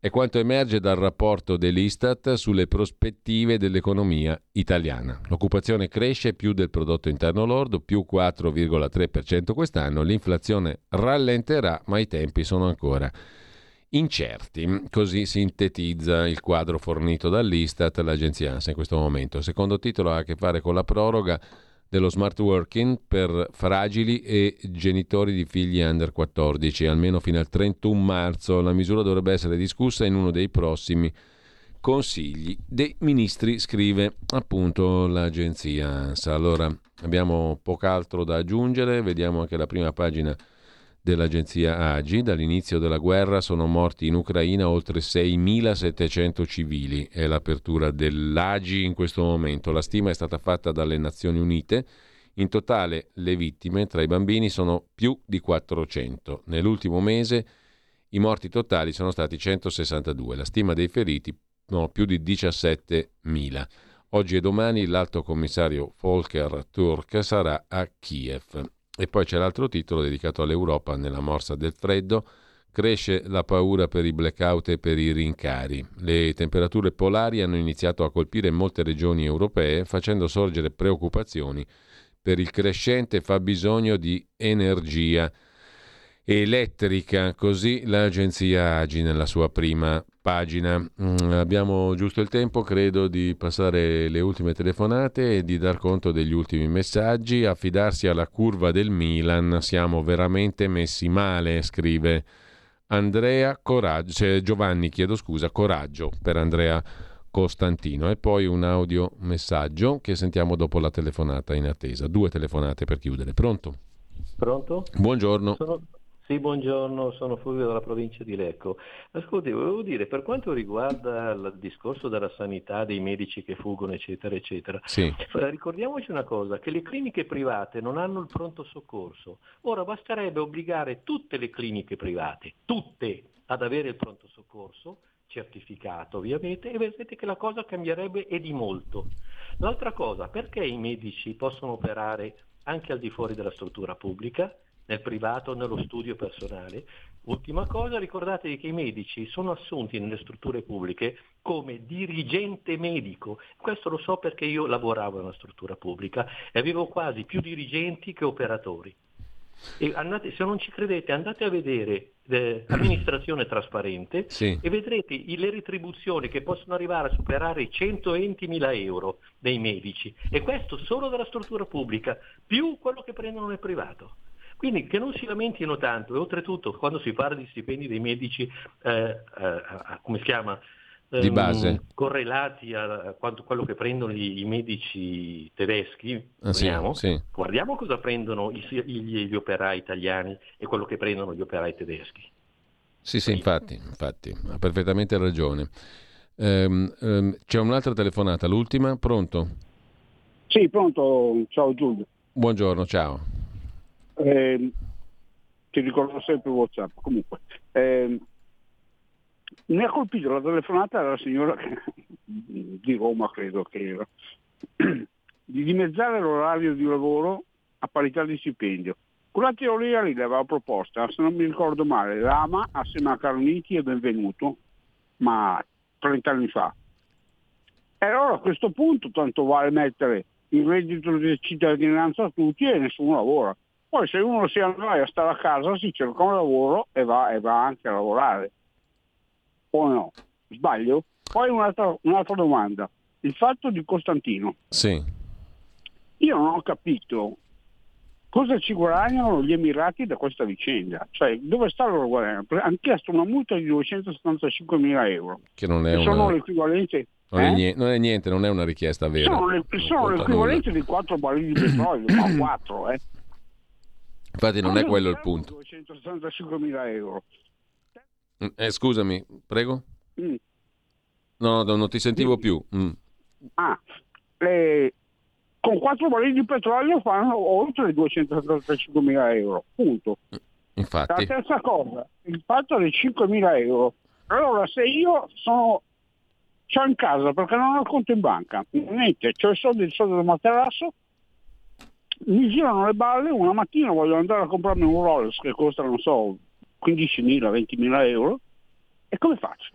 È quanto emerge dal rapporto dell'Istat sulle prospettive dell'economia italiana. L'occupazione cresce più del prodotto interno lordo, più 4,3% quest'anno, l'inflazione rallenterà, ma i tempi sono ancora incerti. Così sintetizza il quadro fornito dall'Istat, l'agenzia ANSA in questo momento. Il secondo titolo ha a che fare con la proroga dello smart working per fragili e genitori di figli under 14, almeno fino al 31 marzo. La misura dovrebbe essere discussa in uno dei prossimi consigli dei ministri, scrive appunto l'agenzia ANSA. Allora abbiamo poco altro da aggiungere, vediamo anche la prima pagina dell'agenzia AGI, dall'inizio della guerra sono morti in Ucraina oltre 6.700 civili. È l'apertura dell'AGI in questo momento. La stima è stata fatta dalle Nazioni Unite. In totale le vittime tra i bambini sono più di 400. Nell'ultimo mese i morti totali sono stati 162. La stima dei feriti no, più di 17.000. Oggi e domani l'alto commissario Volker Turk sarà a Kiev. E poi c'è l'altro titolo dedicato all'Europa nella morsa del freddo. Cresce la paura per i blackout e per i rincari. Le temperature polari hanno iniziato a colpire molte regioni europee, facendo sorgere preoccupazioni per il crescente fabbisogno di energia elettrica. Così l'agenzia Agi nella sua prima pagina. Mm, abbiamo giusto il tempo, credo, di passare le ultime telefonate e di dar conto degli ultimi messaggi. Affidarsi alla curva del Milan, siamo veramente messi male, scrive Andrea Coraggio, cioè Giovanni, chiedo scusa, coraggio per Andrea Costantino. E poi un audio messaggio che sentiamo dopo la telefonata in attesa. Due telefonate per chiudere. Pronto? Pronto? Buongiorno. Sono, sì, buongiorno, sono Fulvio dalla provincia di Lecco. Ascolti, volevo dire, per quanto riguarda il discorso della sanità, dei medici che fuggono, eccetera, eccetera, sì. Eh, ricordiamoci una cosa, che le cliniche private non hanno il pronto soccorso. Ora basterebbe obbligare tutte le cliniche private, tutte, ad avere il pronto soccorso, certificato ovviamente, e vedete che la cosa cambierebbe e di molto. L'altra cosa, perché i medici possono operare anche al di fuori della struttura pubblica? Nel privato, nello studio personale. Ultima cosa, ricordatevi che i medici sono assunti nelle strutture pubbliche come dirigente medico. Questo lo so perché io lavoravo in una struttura pubblica e avevo quasi più dirigenti che operatori. Andate, se non ci credete andate a vedere eh, amministrazione trasparente (clears throat) sì. e vedrete le retribuzioni che possono arrivare a superare i 120.000 euro dei medici e questo solo dalla struttura pubblica più quello che prendono nel privato. Quindi che non si lamentino tanto e oltretutto quando si parla di stipendi dei medici, eh, eh, come si chiama? Di ehm, base. correlati a quanto, quello che prendono i, i medici tedeschi, ah, sì, sì. guardiamo cosa prendono i, gli, gli operai italiani e quello che prendono gli operai tedeschi. Sì, sì, infatti, infatti, ha perfettamente ragione. Ehm, ehm, c'è un'altra telefonata, l'ultima, pronto? Sì, pronto, ciao Giulio. Buongiorno, ciao. Eh, ti ricordo sempre WhatsApp. Comunque, eh, mi ha colpito la telefonata della signora che, (laughs) di Roma, credo che era, (clears throat) di dimezzare l'orario di lavoro a parità di stipendio. Quella teoria lì l'aveva proposta, se non mi ricordo male, Lama assieme a Carniti e Benvenuto, ma 30 anni fa. E allora a questo punto tanto vale mettere il reddito di cittadinanza a tutti e nessuno lavora. Poi se uno si annoia a stare a casa si cerca un lavoro e va, e va anche a lavorare. O no? Sbaglio? Poi un'altra, un'altra domanda. Il fatto di Costantino. Sì. Io non ho capito cosa ci guadagnano gli Emirati da questa vicenda? Cioè, dove sta il loro guadagno? Hanno chiesto una multa di 275 mila euro. Che non è che una... sono l'equivalente... Non, è eh? niente, non è niente, non è una richiesta vera. Sono, le, sono l'equivalente di 4 barili di petrolio, ma 4, eh. Infatti non è quello il punto. 275 mila euro. Mm, Eh, scusami, prego? Mm. No, no, non ti sentivo più. Mm. Ah, le- con 4 barili di petrolio fanno oltre 275 mila euro, punto. Infatti. La terza cosa, il fatto dei 5 mila euro. Allora, se io sono c'ho in casa perché non ho il conto in banca, niente, c'ho i soldi, il soldo del materasso, mi girano le balle, una mattina voglio andare a comprarmi un Rolex che costa, non so, 15.000, 20.000 euro, e come faccio?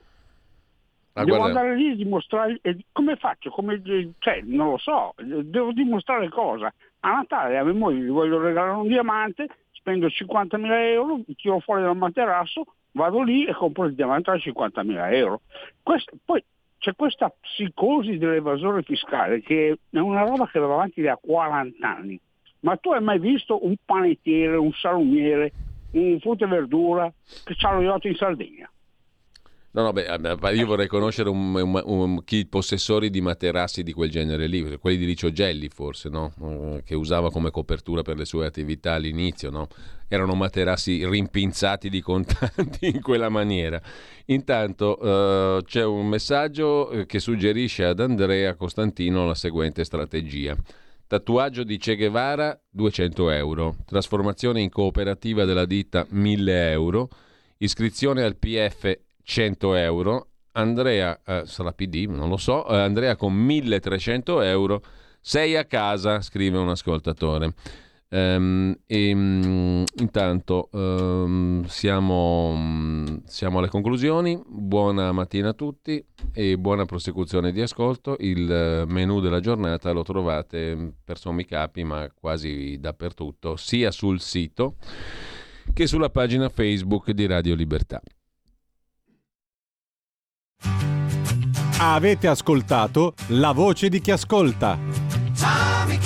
Ah, devo guarda- andare lì e dimostrare, e come faccio? Come, cioè, non lo so, devo dimostrare cosa? A Natale a mia moglie gli voglio regalare un diamante, spendo 50.000 euro, tiro fuori dal materasso, vado lì e compro il diamante a 50.000 euro. Questo- poi c'è questa psicosi dell'evasore fiscale che è una roba che va avanti da 40 anni. Ma tu hai mai visto un panettiere, un salumiere, un frutta e verdura che ha lo yacht in Sardegna? No, no, beh, eh, io vorrei conoscere un, un- un- chi possessori di materassi di quel genere lì, quelli di Licio Gelli forse, no? Eh, che usava come copertura per le sue attività all'inizio, no? Erano materassi rimpinzati di contanti (laughs) in quella maniera. Intanto eh, c'è un messaggio eh, che suggerisce ad Andrea Costantino la seguente strategia. Tatuaggio di Che Guevara 200 euro, trasformazione in cooperativa della ditta 1000 euro, iscrizione al PF 100 euro, Andrea, eh, sarà PD, non lo so, eh, Andrea con 1300 euro, sei a casa, scrive un ascoltatore. Ehm, e, mm, intanto ehm, siamo, mm, siamo alle conclusioni, buona mattina a tutti e buona prosecuzione di ascolto. Il eh, menù della giornata lo trovate mm, per sommi capi, ma quasi dappertutto, sia sul sito che sulla pagina Facebook di Radio Libertà. Avete ascoltato La voce di chi ascolta. Tommy